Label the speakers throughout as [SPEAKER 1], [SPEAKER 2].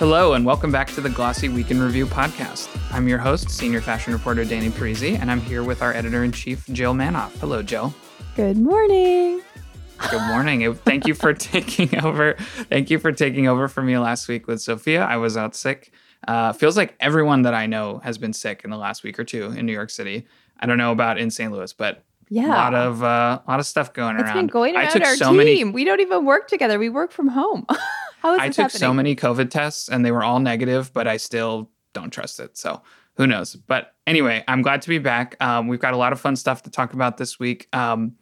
[SPEAKER 1] Hello, and welcome back to the Glossy Week in Review podcast. I'm your host, senior fashion reporter Danny Parisi, and I'm here with our editor in chief, Jill Manoff. Hello, Jill.
[SPEAKER 2] Good morning.
[SPEAKER 1] Good morning. Thank you for taking over. Thank you for taking over for me last week with Sophia. I was out sick. Uh, feels like everyone that I know has been sick in the last week or two in New York City. I don't know about in St. Louis, but
[SPEAKER 2] yeah,
[SPEAKER 1] a lot of uh, a lot of stuff going
[SPEAKER 2] it's
[SPEAKER 1] around.
[SPEAKER 2] It's been going around
[SPEAKER 1] I took
[SPEAKER 2] our
[SPEAKER 1] so
[SPEAKER 2] team.
[SPEAKER 1] many.
[SPEAKER 2] We don't even work together. We work from home. How is
[SPEAKER 1] I
[SPEAKER 2] this
[SPEAKER 1] took
[SPEAKER 2] happening?
[SPEAKER 1] so many COVID tests, and they were all negative, but I still don't trust it. So who knows? But anyway, I'm glad to be back. Um, we've got a lot of fun stuff to talk about this week. Um,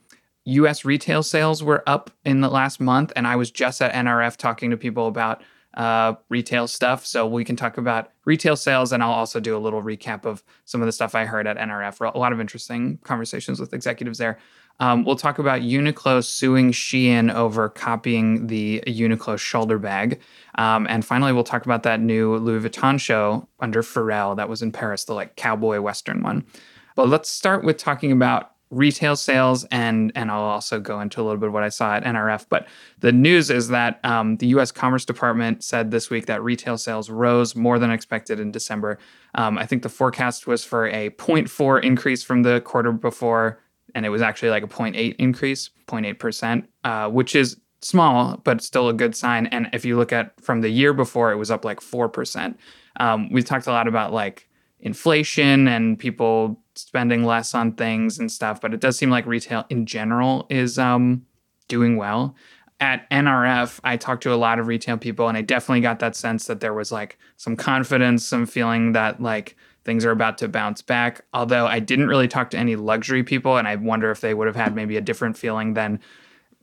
[SPEAKER 1] U.S. retail sales were up in the last month, and I was just at NRF talking to people about uh, retail stuff. So we can talk about retail sales, and I'll also do a little recap of some of the stuff I heard at NRF. A lot of interesting conversations with executives there. Um, we'll talk about Uniqlo suing Shein over copying the Uniqlo shoulder bag. Um, and finally, we'll talk about that new Louis Vuitton show under Pharrell that was in Paris, the like cowboy Western one. But let's start with talking about retail sales and and I'll also go into a little bit of what I saw at NRF. But the news is that um, the U.S. Commerce Department said this week that retail sales rose more than expected in December. Um, I think the forecast was for a 0.4 increase from the quarter before, and it was actually like a 0.8 increase, 0.8 percent, uh, which is small but still a good sign. And if you look at from the year before, it was up like four percent. Um, we talked a lot about like inflation and people spending less on things and stuff, but it does seem like retail in general is um, doing well. At NRF, I talked to a lot of retail people, and I definitely got that sense that there was like some confidence, some feeling that like things are about to bounce back. Although I didn't really talk to any luxury people, and I wonder if they would have had maybe a different feeling than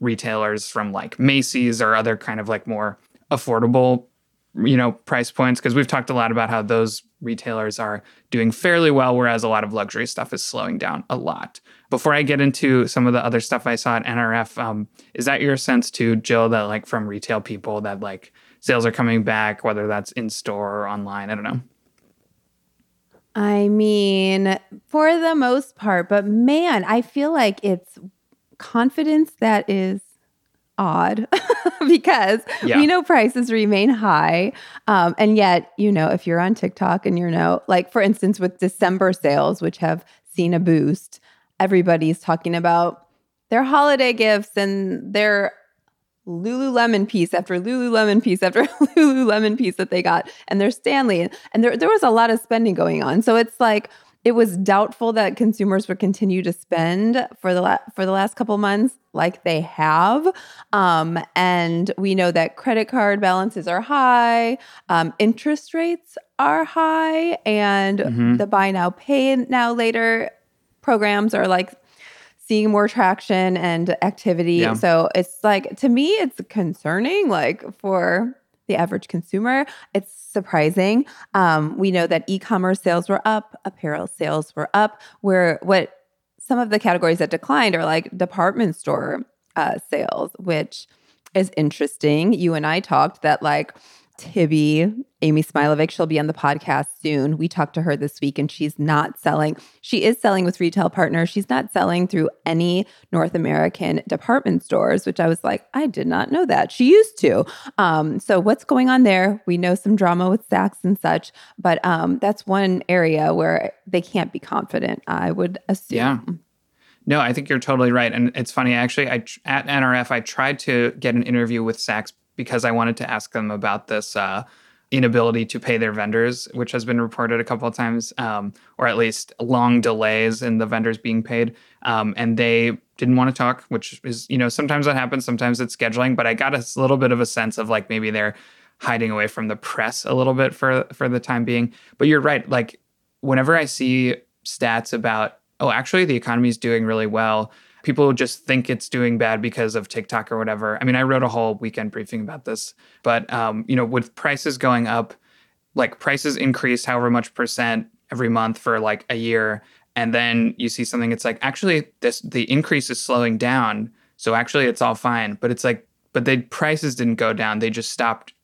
[SPEAKER 1] retailers from like Macy's or other kind of like more affordable you know price points. Because we've talked a lot about how those retailers are doing fairly well whereas a lot of luxury stuff is slowing down a lot. Before i get into some of the other stuff i saw at nrf um, is that your sense too jill that like from retail people that like sales are coming back whether that's in store or online? I don't know
[SPEAKER 2] I mean, for the most part, but man, I feel like it's confidence that is odd because
[SPEAKER 1] Yeah.
[SPEAKER 2] we know prices remain high. Um, and yet, you know, if you're on TikTok and you know, like for instance, with December sales, which have seen a boost, everybody's talking about their holiday gifts and their Lululemon piece after Lululemon piece after Lululemon piece that they got, and their Stanley. And there, there was a lot of spending going on. So it's like, it was doubtful that consumers would continue to spend for the la- for the last couple months like they have um, and we know that credit card balances are high um, interest rates are high and
[SPEAKER 1] Mhm.
[SPEAKER 2] the buy now pay now later programs are like seeing more traction and activity.
[SPEAKER 1] Yeah.
[SPEAKER 2] so it's like to me it's concerning like for the average consumer. It's surprising. Um, we know that e-commerce sales were up apparel sales were up where what some of the categories that declined are like department store uh, sales which is interesting. You and i talked that like Tibi, Amy Smilovic, she'll be on the podcast soon. We talked to her this week and she's not selling. She is selling with retail partners. She's not selling through any North American department stores, which I was like, I did not know that. She used to. Um, so what's going on there? We know some drama with Saks and such, but um, that's one area where they can't be confident, I would assume.
[SPEAKER 1] Yeah. No, I think you're totally right. And it's funny, actually, I at NRF, I tried to get an interview with Saks because I wanted to ask them about this uh, inability to pay their vendors, which has been reported a couple of times, um, or at least long delays in the vendors being paid. Um, and they didn't want to talk, which is, you know, sometimes that happens, sometimes it's scheduling, but I got a little bit of a sense of like maybe they're hiding away from the press a little bit for for the time being. But you're right, like whenever I see stats about, oh, actually the economy is doing really well, people just think it's doing bad because of TikTok or whatever. I mean, I wrote a whole weekend briefing about this, but um, you know, with prices going up, like prices increase however much percent every month for like a year, and then you see something, it's like actually this the increase is slowing down, so actually it's all fine. But it's like, but the prices didn't go down; they just stopped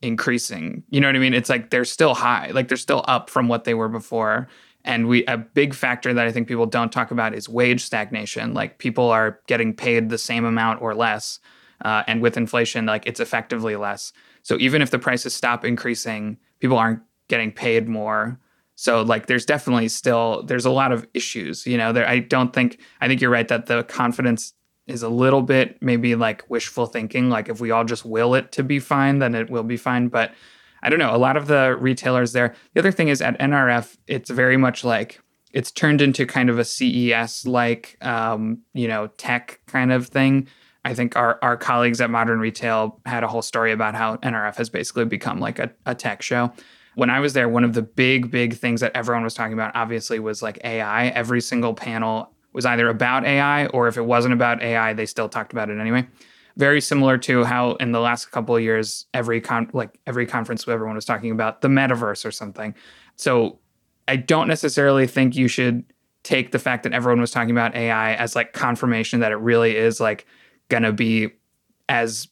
[SPEAKER 1] increasing. You know what I mean? It's like they're still high, like they're still up from what they were before. And we a big factor that I think people don't talk about is wage stagnation. Like people are getting paid the same amount or less Uh, and with inflation, like it's effectively less. So even if the prices stop increasing, people aren't getting paid more. So like there's definitely still there's a lot of issues. You know, there I don't think I think you're right that the confidence is a little bit maybe like wishful thinking. Like if we all just will it to be fine, then it will be fine. But I don't know. A lot of the retailers there. The other thing is at NRF, it's very much like it's turned into kind of a CES like um, you know tech kind of thing. I think our our colleagues at Modern Retail had a whole story about how NRF has basically become like a, a tech show. When I was there, one of the big, big things that everyone was talking about obviously was like AI. Every single panel was either about AI or if it wasn't about AI, they still talked about it anyway. Very similar to how in the last couple of years, every con- like every conference everyone was talking about the metaverse or something. So I don't necessarily think you should take the fact that everyone was talking about AI as like confirmation that it really is like gonna be as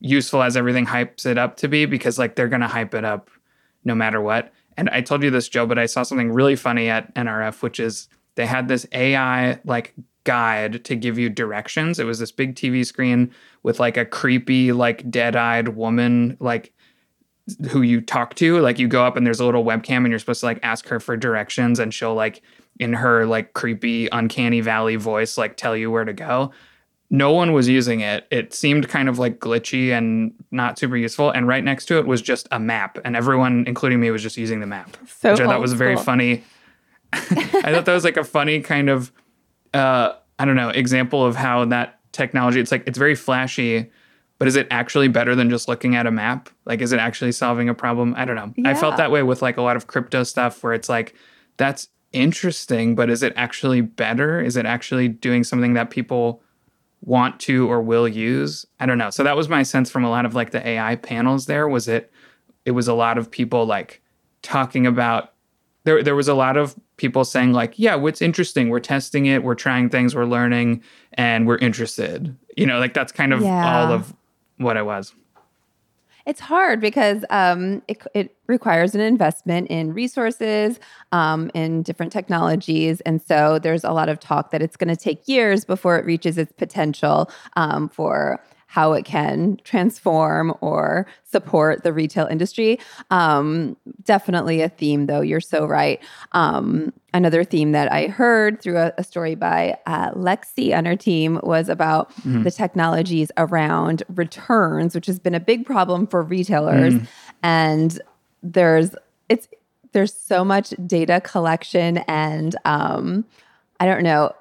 [SPEAKER 1] useful as everything hypes it up to be because like they're gonna hype it up no matter what. And I told you this, Joe, but I saw something really funny at NRF, which is they had this AI like guide to give you directions. It was this big TV screen with like a creepy, like dead eyed woman, like who you talk to. Like you go up and there's a little webcam and you're supposed to like ask her for directions and she'll like in her like creepy, uncanny valley voice, like tell you where to go. No one was using it. It seemed kind of like glitchy and not super useful. And right next to it was just a map. And everyone, including me, was just using the map.
[SPEAKER 2] So
[SPEAKER 1] which I thought was very funny. I thought that was like a funny kind of uh, I don't know, example of how that technology it's like it's very flashy, but is it actually better than just looking at a map? Like is it actually solving a problem? I don't know. I felt that way with like a lot of crypto stuff where it's like that's interesting, but is it actually better? Is it actually doing something that people want to or will use? I don't know. So that was my sense from a lot of like the AI panels there was it it was a lot of people like talking about there there was a lot of people saying like yeah what's interesting we're testing it we're trying things we're learning and we're interested you know like that's kind of
[SPEAKER 2] Yeah.
[SPEAKER 1] all of what it was
[SPEAKER 2] It's hard because um, it, it requires an investment in resources, um, in different technologies. And so there's a lot of talk that it's going to take years before it reaches its potential um, for how it can transform or support the retail industry. Um, definitely a theme, though. You're so right. Um, another theme that I heard through a, a story by uh, Lexi on our team was about the technologies around returns, which has been a big problem for retailers. And there's it's there's so much data collection and um, I don't know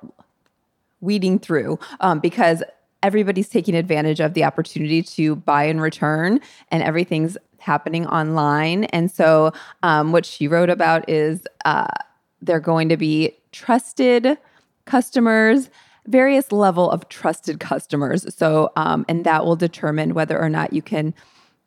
[SPEAKER 2] weeding through um, because everybody's taking advantage of the opportunity to buy and return and everything's happening online. And so um, what she wrote about is uh, they're going to be trusted customers various level of trusted customers. So um, and that will determine whether or not you can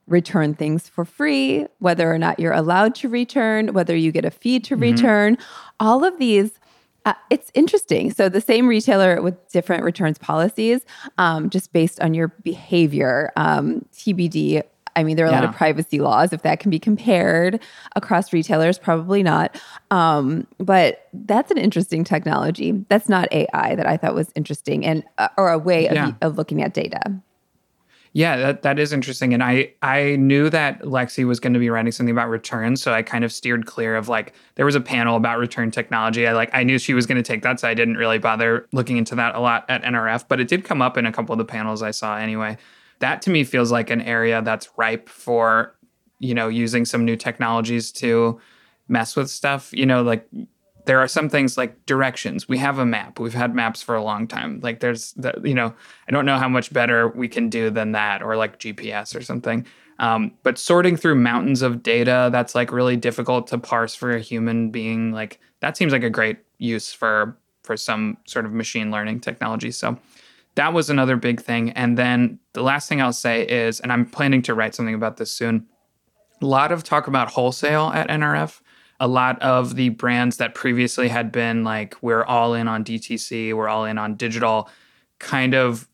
[SPEAKER 2] return things for free whether or not you're allowed to return whether you get a fee to return. All of these uh, it's interesting. So the same retailer with different returns policies, um, just based on your behavior. Um, TBD. I mean, there are a lot of privacy laws. If that can be compared across retailers, probably not. Um, but that's an interesting technology. That's not AI that I thought was interesting, and uh, or a way
[SPEAKER 1] Yeah.
[SPEAKER 2] of, of looking at data.
[SPEAKER 1] Yeah that, that is interesting and i i knew that lexi was going to be writing something about returns so i kind of steered clear of like there was a panel about return technology. I like i knew she was going to take that so i didn't really bother looking into that a lot at nrf but it did come up in a couple of the panels i saw anyway. That to me feels like an area that's ripe for you know using some new technologies to mess with stuff you know like there are some things like directions. We have a map. We've had maps for a long time. Like there's the, you know i don't know how much better we can do than that or like gps or something. Um, but sorting through mountains of data that's like really difficult to parse for a human being. Like that seems like a great use for for some sort of machine learning technology. So that was another big thing. And then the last thing i'll say is and i'm planning to write something about this soon a lot of talk about wholesale at NRF. A lot of the brands that previously had been like, we're all in on DTC, we're all in on digital, kind of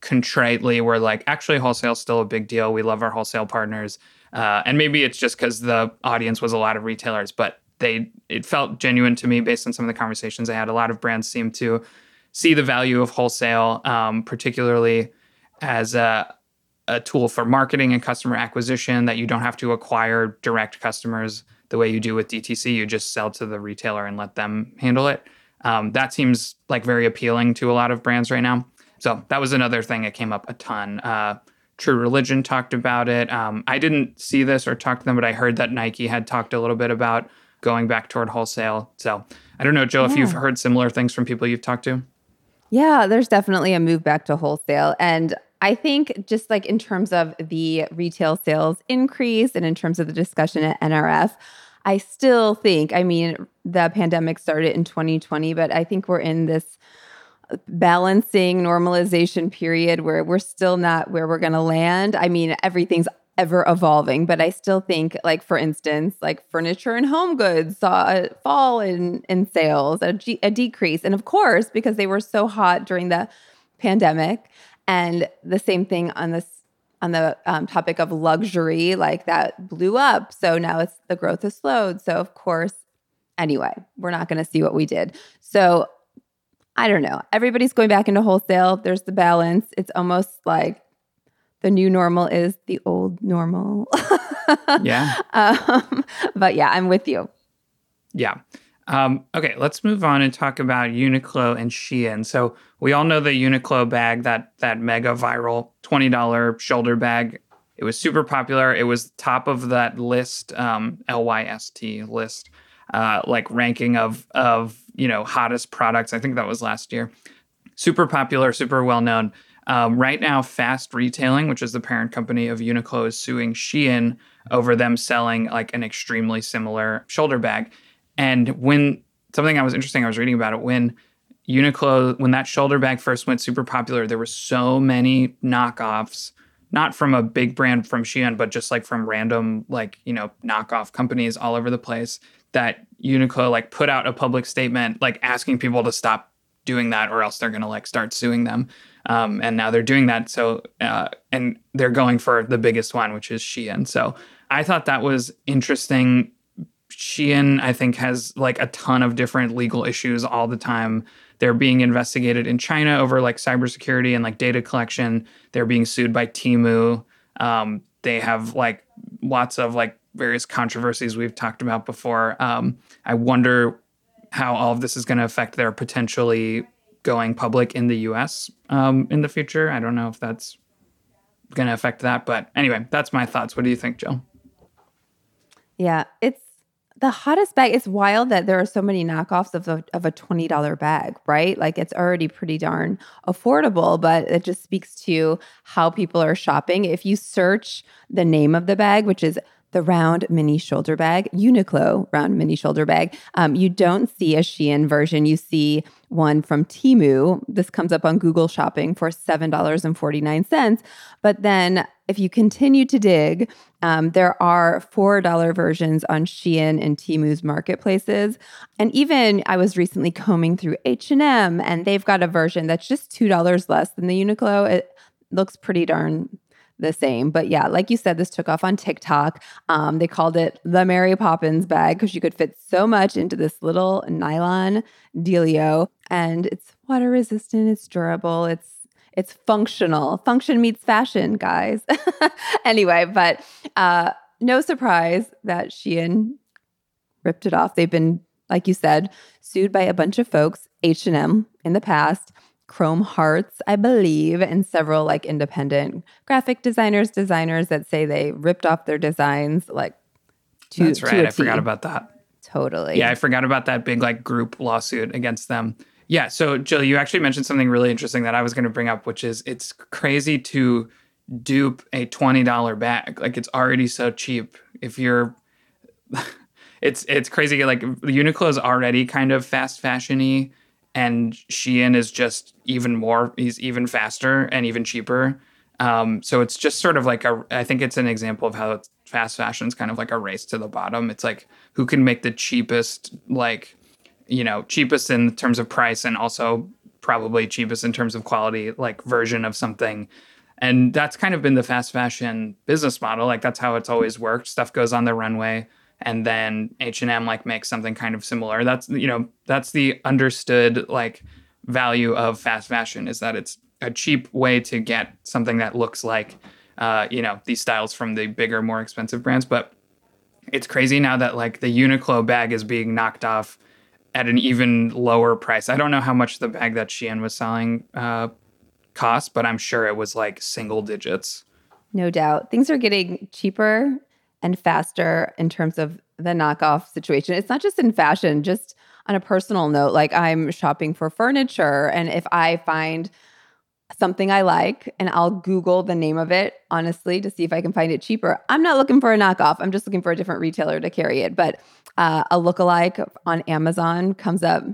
[SPEAKER 1] contritely were like, actually, wholesale's still a big deal. We love our wholesale partners. Uh, and maybe it's just because the audience was a lot of retailers, but they it felt genuine to me based on some of the conversations I had. A lot of brands seemed to see the value of wholesale, um, particularly as a a tool for marketing and customer acquisition that you don't have to acquire direct customers the way you do with DTC. You just sell to the retailer and let them handle it. Um, that seems like very appealing to a lot of brands right now. So that was another thing that came up a ton. Uh, True Religion talked about it. Um, I didn't see this or talk to them, but I heard that Nike had talked a little bit about going back toward wholesale. So I don't know, Joe, yeah. if you've heard similar things from people you've talked to.
[SPEAKER 2] Yeah, there's definitely a move back to wholesale. And I think just like in terms of the retail sales increase and in terms of the discussion at NRF, I still think, I mean, the pandemic started in 2020, but I think we're in this uh, balancing normalization period where we're still not where we're going to land. I mean, everything's ever evolving, but I still think, like for instance, like furniture and home goods saw a fall in in sales, a decrease, and of course, because they were so hot during the pandemic, and the same thing on this on the um, topic of luxury, like that blew up. So now it's the growth has slowed. So of course, anyway, we're not going to see what we did. So I don't know. Everybody's going back into wholesale. There's the balance. It's almost like the new normal is the old normal.
[SPEAKER 1] yeah.
[SPEAKER 2] Um, but yeah, I'm with you.
[SPEAKER 1] Yeah. Um, okay, let's move on and talk about Uniqlo and Shein. So we all know the Uniqlo bag, that that mega viral twenty dollar shoulder bag. It was super popular. It was top of that list, um, LYST list, uh, like ranking of of you know hottest products. I think that was last year. Super popular, super well known. Um, right now, Fast Retailing, which is the parent company of Uniqlo, is suing Shein over them selling like an extremely similar shoulder bag. And when something I was interesting, I was reading about it when Uniqlo, when that shoulder bag first went super popular, there were so many knockoffs, not from a big brand from Shein, but just like from random, like, you know, knockoff companies all over the place that Uniqlo like put out a public statement, like asking people to stop doing that or else they're going to like start suing them. Um, and now they're doing that. So, uh, and they're going for the biggest one, which is Shein. So I thought that was interesting Shein, I think, has like a ton of different legal issues all the time. They're being investigated in China over like cybersecurity and like data collection. They're being sued by Temu. Um, they have like lots of like various controversies we've talked about before. Um, I wonder how all of this is going to affect their potentially going public in the US um, in the future. I don't know if that's going to affect that. But anyway, that's my thoughts. What do you think, Jill?
[SPEAKER 2] Yeah, it's the hottest bag it's wild that there are so many knockoffs of a, of a $20 bag right? Like it's already pretty darn affordable but it just speaks to how people are shopping. If you search the name of the bag which is the round mini shoulder bag, Uniqlo round mini shoulder bag. Um, you don't see a Shein version. You see one from Temu. This comes up on Google Shopping for $7.49. But then if you continue to dig, um, there are $4 versions on Shein and Temu's marketplaces. And even I was recently combing through H&M and they've got a version that's just $2 less than the Uniqlo. It looks pretty darn the same. But yeah, like you said, this took off on TikTok. Um, they called it the Mary Poppins bag because you could fit so much into this little nylon dealio. And it's water resistant, it's durable, it's it's functional. Function meets fashion, guys. anyway, but uh, no surprise that Shein ripped it off. They've been, like you said, sued by a bunch of folks, H&M in the past. Chrome Hearts, I believe, and several like independent graphic designers, designers that say they ripped off their designs like
[SPEAKER 1] to, That's right. I forgot about that.
[SPEAKER 2] Totally.
[SPEAKER 1] Yeah, I forgot about that big like group lawsuit against them. Yeah. So Jill, you actually mentioned something really interesting that I was going to bring up, which is it's crazy to dupe a twenty dollar bag. Like it's already so cheap. If you're it's it's crazy. Like Uniqlo is already kind of fast fashiony and Shein is just even more. He's even faster and even cheaper. Um, so it's just sort of like a. I think it's an example of how fast fashion is kind of like a race to the bottom. It's like who can make the cheapest, like you know, cheapest in terms of price and also probably cheapest in terms of quality, like version of something. And that's kind of been the fast fashion business model. Like that's how it's always worked. Stuff goes on the runway and then H&M like makes something kind of similar. That's you know, that's the understood like value of fast fashion is that it's a cheap way to get something that looks like uh, you know, these styles from the bigger, more expensive brands. But it's crazy now that like the Uniqlo bag is being knocked off at an even lower price. I don't know how much the bag that Shein was selling uh, cost, but I'm sure it was like single digits.
[SPEAKER 2] No doubt. Things are getting cheaper and faster in terms of the knockoff situation. It's not just in fashion, just on a personal note, like I'm shopping for furniture, and if I find something I like and I'll Google the name of it, honestly, to see if I can find it cheaper. I'm not looking for a knockoff. I'm just looking for a different retailer to carry it. But uh, a lookalike on Amazon comes up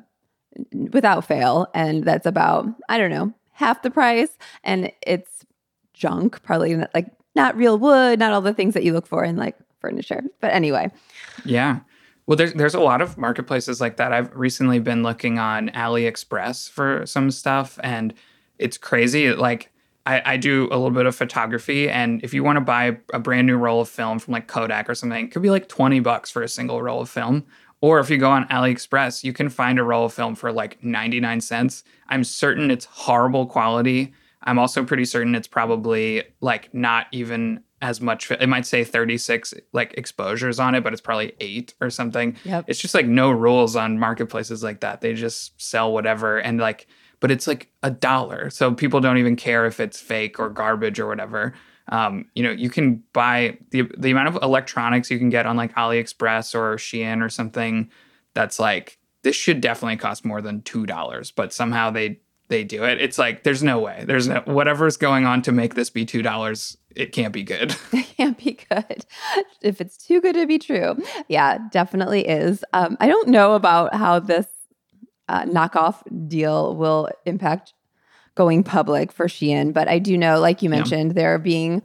[SPEAKER 2] without fail. And that's about, I don't know, half the price. And it's junk, probably like not real wood, not all the things that you look for in like furniture. But anyway.
[SPEAKER 1] Yeah. Well, there's there's a lot of marketplaces like that. I've recently been looking on AliExpress for some stuff, and it's crazy. Like I, I do a little bit of photography, and if you want to buy a brand new roll of film from like Kodak or something, it could be like twenty bucks for a single roll of film. Or if you go on AliExpress, you can find a roll of film for like 99 cents. I'm certain it's horrible quality. I'm also pretty certain it's probably like not even as much it might say 36 like exposures on it but it's probably 8 or something.
[SPEAKER 2] Yep.
[SPEAKER 1] it's just like no rules on marketplaces like that. They just sell whatever and like but it's like a dollar. So people don't even care if it's fake or garbage or whatever. Um, you know you can buy the the amount of electronics you can get on like aliexpress or shein or something that's like this should definitely cost more than two dollars but somehow they they do it it's like there's no way there's no whatever's going on to make this be two dollars it can't be good.
[SPEAKER 2] it can't be good. If it's too good to be true. Yeah, definitely is. Um, I don't know about how this uh, knockoff deal will impact going public for Shein, but I do know, like you mentioned, yeah. there being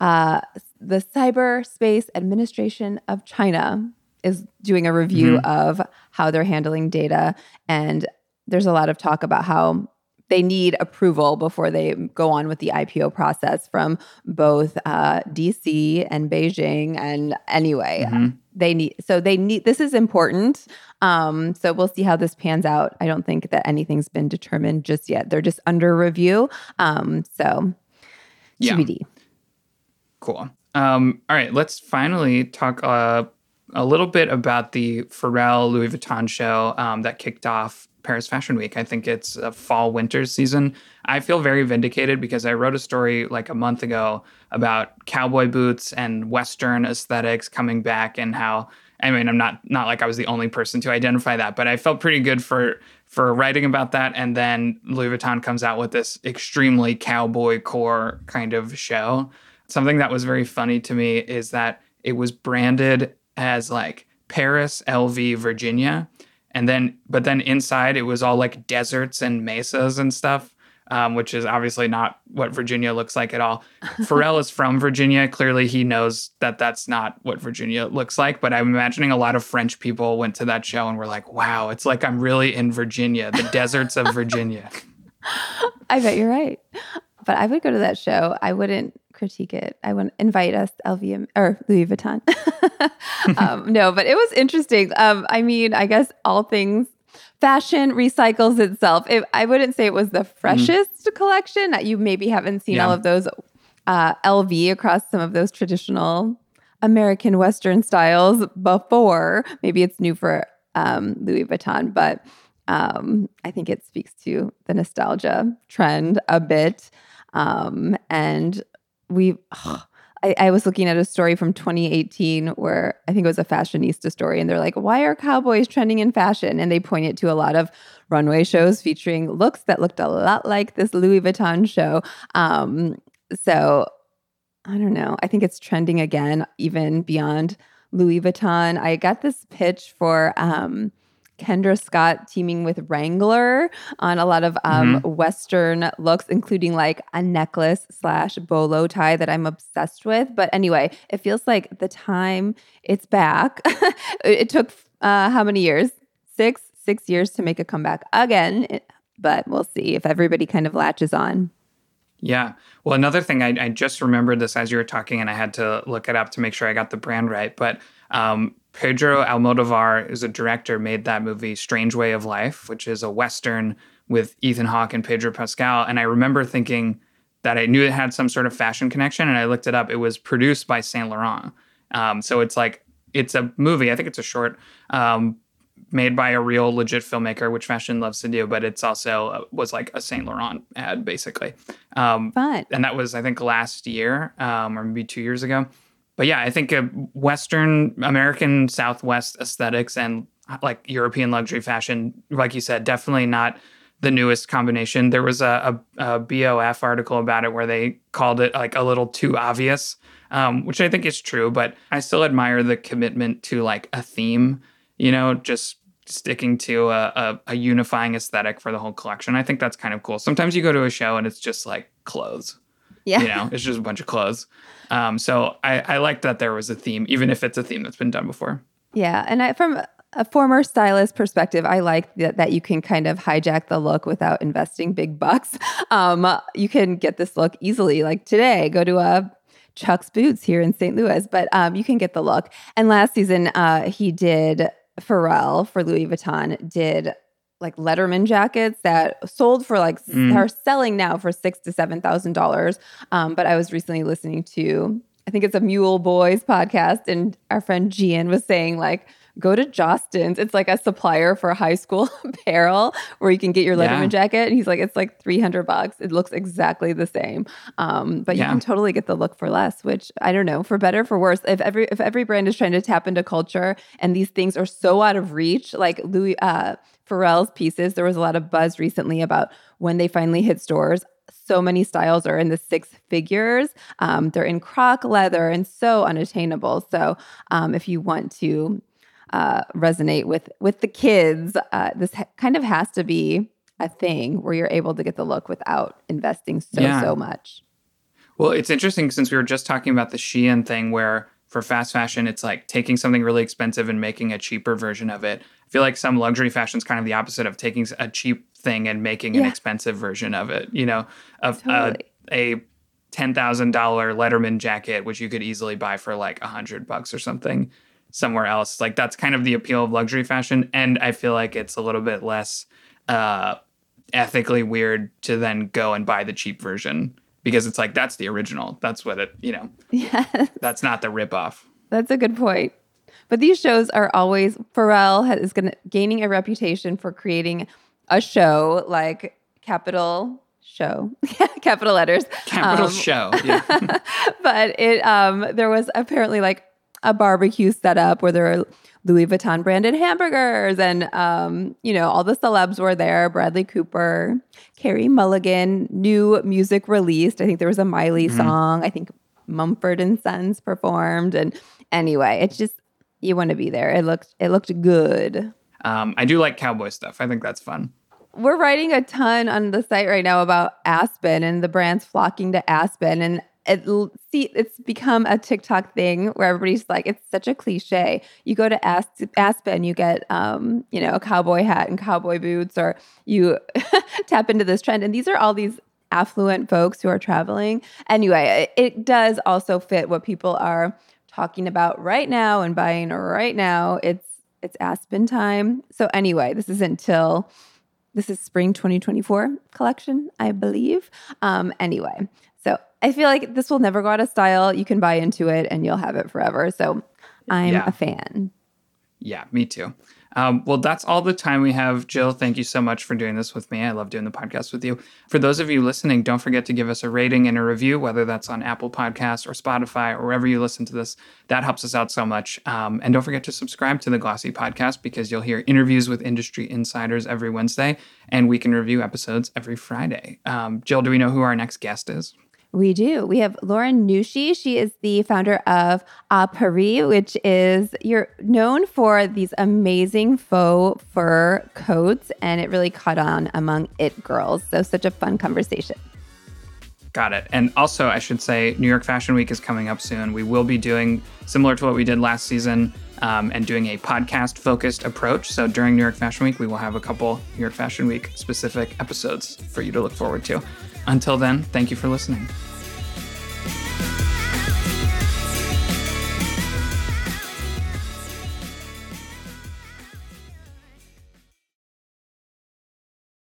[SPEAKER 2] uh, the Cyberspace Administration of China is doing a review mm-hmm. of how they're handling data. And there's a lot of talk about how they need approval before they go on with the IPO process from both uh, DC and Beijing. And anyway, mm-hmm. they need so they need this is important. Um, so we'll see how this pans out. I don't think that anything's been determined just yet. They're just under review. Um, so yeah. TBD.
[SPEAKER 1] Cool. Um, all right, let's finally talk uh, a little bit about the Pharrell Louis Vuitton show um, that kicked off Paris Fashion Week. I think it's a fall winter season. I feel very vindicated because I wrote a story like a month ago about cowboy boots and Western aesthetics coming back and how I mean I'm not not like I was the only person to identify that, but I felt pretty good for for writing about that. And then Louis Vuitton comes out with this extremely cowboy core kind of show. Something that was very funny to me is that it was branded as like Paris, LV, Virginia and then but then inside it was all like deserts and mesas and stuff um, which is obviously not what Virginia looks like at all. Pharrell is from Virginia. Clearly, he knows that that's not what Virginia looks like. But I'm imagining a lot of French people went to that show and were like, wow, it's like I'm really in Virginia, the deserts of Virginia.
[SPEAKER 2] I bet you're right. But I would go to that show. I wouldn't critique it. I would invite us LVM or Louis Vuitton. um, no, but it was interesting. Um, I mean, I guess all things fashion recycles itself. It, I wouldn't say it was the mm-hmm. freshest mm. collection. You maybe haven't seen yeah. all of those uh, LV across some of those traditional American Western styles before. Maybe it's new for um, Louis Vuitton, but um, I think it speaks to the nostalgia trend a bit. Um, and we I, I, was looking at a story from 2018 where I think it was a fashionista story, and they're like, "Why are cowboys trending in fashion?" And they pointed to a lot of runway shows featuring looks that looked a lot like this Louis Vuitton show. Um, so I don't know. I think it's trending again, even beyond Louis Vuitton. I got this pitch for. Um, Kendra Scott teaming with Wrangler on a lot of um, mm-hmm. Western looks, including like a necklace slash bolo tie that I'm obsessed with. But anyway, it feels like the time it's back. it took uh, how many years? Six, six years to make a comeback again. But we'll see if everybody kind of latches on.
[SPEAKER 1] Yeah. Well, another thing, I, I, just remembered this as you were talking, and I had to look it up to make sure I got the brand right. But um, Pedro Almodovar is a director, made that movie Strange Way of Life, which is a Western with Ethan Hawke and Pedro Pascal. And I remember thinking, that I knew it had some sort of fashion connection, and I looked it up. It was produced by Saint Laurent. Um, so it's like it's a movie. I think it's a short um, made by a real legit filmmaker, which fashion loves to do. But it's also uh, was like a Saint Laurent ad, basically. Um,
[SPEAKER 2] Fun.
[SPEAKER 1] and that was I think last year um, or maybe two years ago. But yeah, I think Western American Southwest aesthetics and like European luxury fashion, like you said, definitely not the newest combination. There was a, a, a BOF article about it where they called it like a little too obvious, um, which I think is true. But I still admire the commitment to like a theme. You know, just sticking to a, a, a unifying aesthetic for the whole collection. I think that's kind of cool. Sometimes you go to a show and it's just like clothes.
[SPEAKER 2] Yeah.
[SPEAKER 1] You know, it's just a bunch of clothes. Um, so I, I like that there was a theme, even if it's a theme that's been done before.
[SPEAKER 2] Yeah, and I, from a former stylist perspective, I like that, that you can kind of hijack the look without investing big bucks. Um, you can get this look easily. Like today, go to a Chuck's Boots here in St. Louis, but um, you can get the look. And last season, uh, he did Pharrell for Louis Vuitton did like Letterman jackets that sold for like
[SPEAKER 1] Mm.
[SPEAKER 2] are selling now for six to seven thousand dollars. Um, but I was recently listening to I think it's a Mule Boys podcast, and our friend Jian was saying like go to Jostens. It's like a supplier for high school apparel where you can get your Letterman
[SPEAKER 1] Yeah.
[SPEAKER 2] jacket. And he's like, it's like 300 bucks. It looks exactly the same. Um, but
[SPEAKER 1] Yeah.
[SPEAKER 2] you can totally get the look for less, which I don't know, for better, for worse. If every, if every brand is trying to tap into culture and these things are so out of reach, like Louis, uh, Pharrell's pieces, there was a lot of buzz recently about when they finally hit stores. So many styles are in the six figures. Um, they're in croc leather and so unattainable. So um, if you want to uh, resonate with with the kids, uh, this ha- kind of has to be a thing where you're able to get the look without investing so
[SPEAKER 1] Yeah.
[SPEAKER 2] so much.
[SPEAKER 1] Well, it's interesting since we were just talking about the Shein thing where for fast fashion, it's like taking something really expensive and making a cheaper version of it. I feel like some luxury fashion is kind of the opposite of taking a cheap thing and making an expensive version of it. You know, of
[SPEAKER 2] Totally.
[SPEAKER 1] a, a ten thousand dollar Letterman jacket, which you could easily buy for like a hundred bucks or something somewhere else. Like that's kind of the appeal of luxury fashion, and I feel like it's a little bit less uh, ethically weird to then go and buy the cheap version because it's like that's the original. That's what it, you know,
[SPEAKER 2] Yes,
[SPEAKER 1] that's not the ripoff.
[SPEAKER 2] that's a good point. But these shows are always Pharrell has, is going gaining a reputation for creating a show like Capital Show, capital letters,
[SPEAKER 1] Capital
[SPEAKER 2] Um,
[SPEAKER 1] show. Yeah.
[SPEAKER 2] but it um there was apparently like a barbecue set up where there are Louis Vuitton branded hamburgers and um you know all the celebs were there Bradley Cooper Carey Mulligan new music released I think there was a Miley
[SPEAKER 1] Mhm.
[SPEAKER 2] song I think Mumford and Sons performed and anyway it's just you want to be there it looked it looked good
[SPEAKER 1] um, I do like cowboy stuff. I think that's fun.
[SPEAKER 2] we're writing a ton on the site right now about Aspen and the brands flocking to Aspen and it see it's become a TikTok thing where everybody's like it's such a cliche. You go to As- Aspen, you get um, you know, a cowboy hat and cowboy boots or you tap into this trend and these are all these affluent folks who are traveling. Anyway, it, it does also fit what people are talking about right now and buying right now. It's it's Aspen time. So anyway, this is until this is spring 2024 collection, I believe. Um, anyway, so I feel like this will never go out of style. You can buy into it and you'll have it forever. So I'm
[SPEAKER 1] Yeah.
[SPEAKER 2] a fan.
[SPEAKER 1] Yeah, me too. Um, well, that's all the time we have. Jill, thank you so much for doing this with me. I love doing the podcast with you. For those of you listening, don't forget to give us a rating and a review, whether that's on Apple Podcasts or Spotify or wherever you listen to this. That helps us out so much. Um, and don't forget to subscribe to the Glossy podcast because you'll hear interviews with industry insiders every Wednesday and Week in Review episodes every Friday. Um, Jill, do we know who our next guest is?
[SPEAKER 2] We do. We have Lauren Nouchi. She is the founder of Apparis, which is you're known for these amazing faux fur coats, and it really caught on among it girls. So such a fun conversation.
[SPEAKER 1] Got it. And also, I should say, New York Fashion Week is coming up soon. We will be doing similar to what we did last season um, and doing a podcast focused approach. So during New York Fashion Week, we will have a couple New York Fashion Week specific episodes for you to look forward to. Until then, thank you for listening.